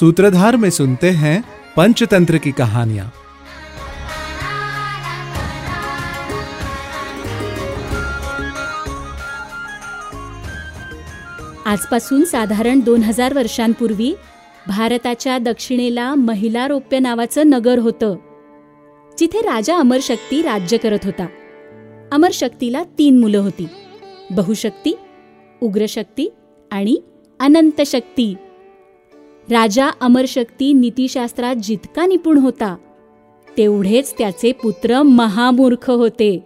सूत्रधार में सुनते हैं पंचतंत्र की कहानियां। आजपासून साधारण दोन हजार वर्षांपूर्वी भारताच्या दक्षिणेला महिलारोप्य नावाचं नगर होतं जिथे राजा अमरशक्ती राज्य करत होता. अमरशक्तीला तीन मुलं होती. बहुशक्ती उग्रशक्ती आणि अनंतशक्ती राजा अमरशक्ती नीतिशास्त्रात जितका निपुण होता तेवढेच त्याचे पुत्र महामूर्ख होते.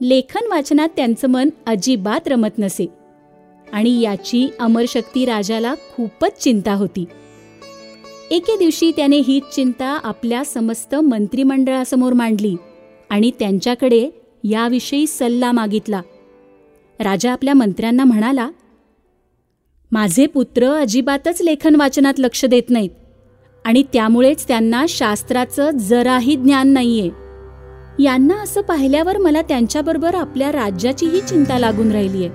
लेखन वाचनात त्यांचं मन अजिबात रमत नसे आणि याची अमरशक्ती राजाला खूपच चिंता होती. एके दिवशी त्याने ही चिंता आपल्या समस्त मंत्रिमंडळासमोर मांडली आणि त्यांच्याकडे याविषयी सल्ला मागितला. राजा आपल्या मंत्र्यांना म्हणाला माझे पुत्र अजिबातच लेखन वाचनात लक्ष देत नाहीत आणि त्यामुळेच त्यांना शास्त्राचं जराही ज्ञान नाहीये. यांना असं पाहिल्यावर मला त्यांच्याबरोबर आपल्या राज्याचीही चिंता लागून राहिलीये.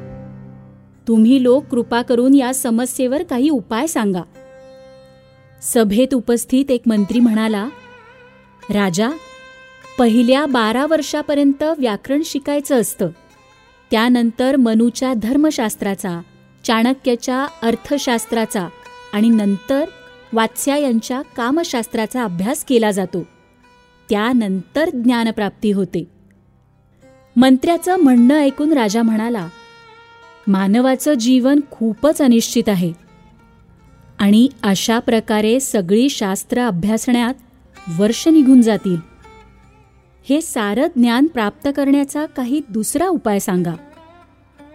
तुम्ही लोक कृपा करून या समस्येवर काही उपाय सांगा. सभेत उपस्थित एक मंत्री म्हणाला राजा पहिल्या बारा वर्षापर्यंत व्याकरण शिकायचं असतं. त्यानंतर मनूच्या धर्मशास्त्राचा चाणक्याच्या अर्थशास्त्राचा आणि नंतर वात्स्यायनच्या कामशास्त्राचा अभ्यास केला जातो. त्यानंतर ज्ञानप्राप्ती होते. मंत्र्याचं म्हणणं ऐकून राजा म्हणाला मानवाचं जीवन खूपच अनिश्चित आहे. आणि अशा प्रकारे सगळी शास्त्र अभ्यासण्यात वर्ष निघून जातील. हे सारं ज्ञान प्राप्त करण्याचा काही दुसरा उपाय सांगा.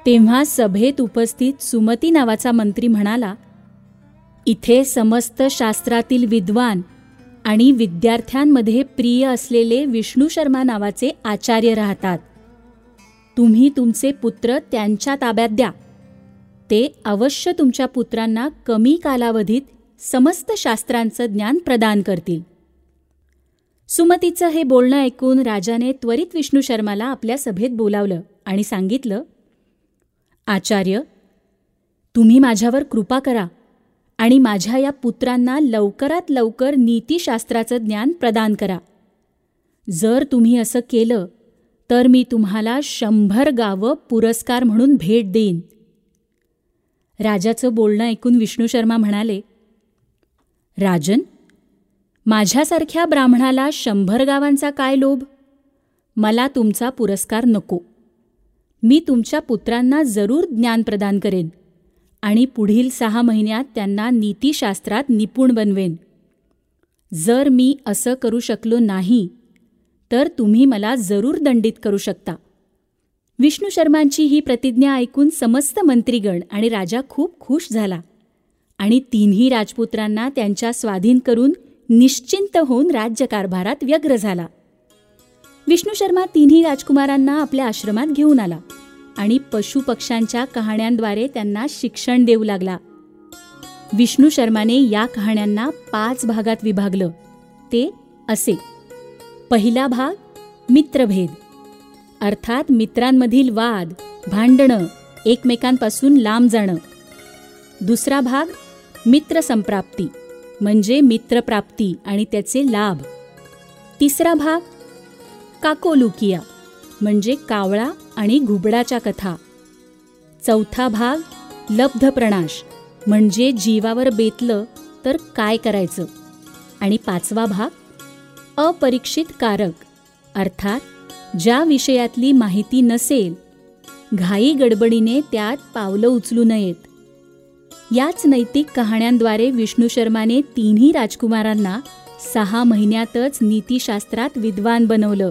तेव्हा सभेत उपस्थित सुमती नावाचा मंत्री म्हणाला इथे समस्त शास्त्रातील विद्वान आणि विद्यार्थ्यांमध्ये प्रिय असलेले विष्णू शर्मा नावाचे आचार्य राहतात. तुम्ही तुमचे पुत्र त्यांच्या ताब्यात द्या. ते अवश्य तुमच्या पुत्रांना कमी कालावधीत समस्त शास्त्रांचं ज्ञान प्रदान करतील. सुमतीचं हे बोलणं ऐकून राजाने त्वरित विष्णू शर्माला आपल्या सभेत बोलावलं आणि सांगितलं आचार्य तुम्ही माझ्यावर कृपा करा आणि माझ्या या पुत्रांना लवकरात लवकर नीतिशास्त्राचं ज्ञान प्रदान करा. जर तुम्ही असं केलं तर मी तुम्हाला शंभर गावं पुरस्कार म्हणून भेट देईन. राजाचं बोलणं ऐकून विष्णू शर्मा म्हणाले राजन माझ्यासारख्या ब्राह्मणाला शंभर गावांचा काय लोभ? मला तुमचा पुरस्कार नको. मी तुमच्या पुत्रांना जरूर ज्ञान प्रदान करेन आणि पुढील सहा महिन्यात त्यांना नीतिशास्त्रात निपुण बनवेन. जर मी असं करू शकलो नाही तर तुम्ही मला जरूर दंडित करू शकता. विष्णू शर्मांची ही प्रतिज्ञा ऐकून समस्त मंत्रीगण आणि राजा खूप खुश झाला आणि तिन्ही राजपुत्रांना त्यांच्या स्वाधीन करून निश्चिंत होऊन राज्यकारभारात व्यग्र झाला. विष्णू शर्मा तिन्ही राजकुमारांना आपल्या आश्रमात घेऊन आला आणि पशुपक्ष्यांच्या कहाण्यांद्वारे त्यांना शिक्षण देऊ लागला. विष्णू शर्माने या कहाण्यांना पाच भागात विभागलं. ते असे. पहिला भाग मित्रभेद. अर्थात मित्रांमधील वाद भांडणं एकमेकांपासून लांब जाणं. दुसरा भाग मित्रसंप्राप्ती म्हणजे मित्रप्राप्ती आणि त्याचे लाभ. तिसरा भाग काकोलुकिया म्हणजे कावळा आणि घुबडाच्या कथा. चौथा भाग लब्धप्रणाश म्हणजे जीवावर बेतलं तर काय करायचं? आणि पाचवा भाग अपरीक्षित कारक अर्थात ज्या विषयातली माहिती नसेल घाई गडबडीने त्यात पावलं उचलू नयेत. याच नैतिक कहाण्यांद्वारे विष्णू शर्माने तिन्ही राजकुमारांना सहा महिन्यातच नीतिशास्त्रात विद्वान बनवलं.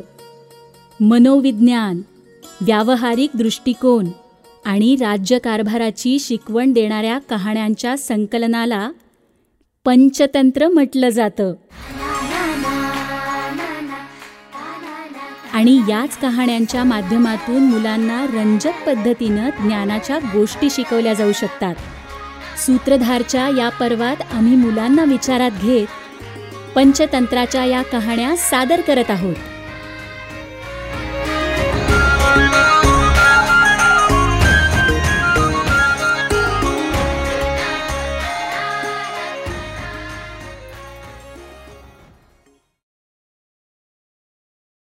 मनोविज्ञान व्यावहारिक दृष्टिकोन आणि राज्यकारभाराची शिकवण देणाऱ्या कहाण्यांच्या संकलनाला पंचतंत्र म्हटलं जातं. आणि याच कहाण्यांच्या माध्यमातून मुलांना रंजक पद्धतीनं ज्ञानाच्या गोष्टी शिकवल्या जाऊ शकतात. सूत्रधारच्या या पर्वात आम्ही मुलांना विचारात घेत पंचतंत्राच्या या कहाण्या सादर करत आहोत.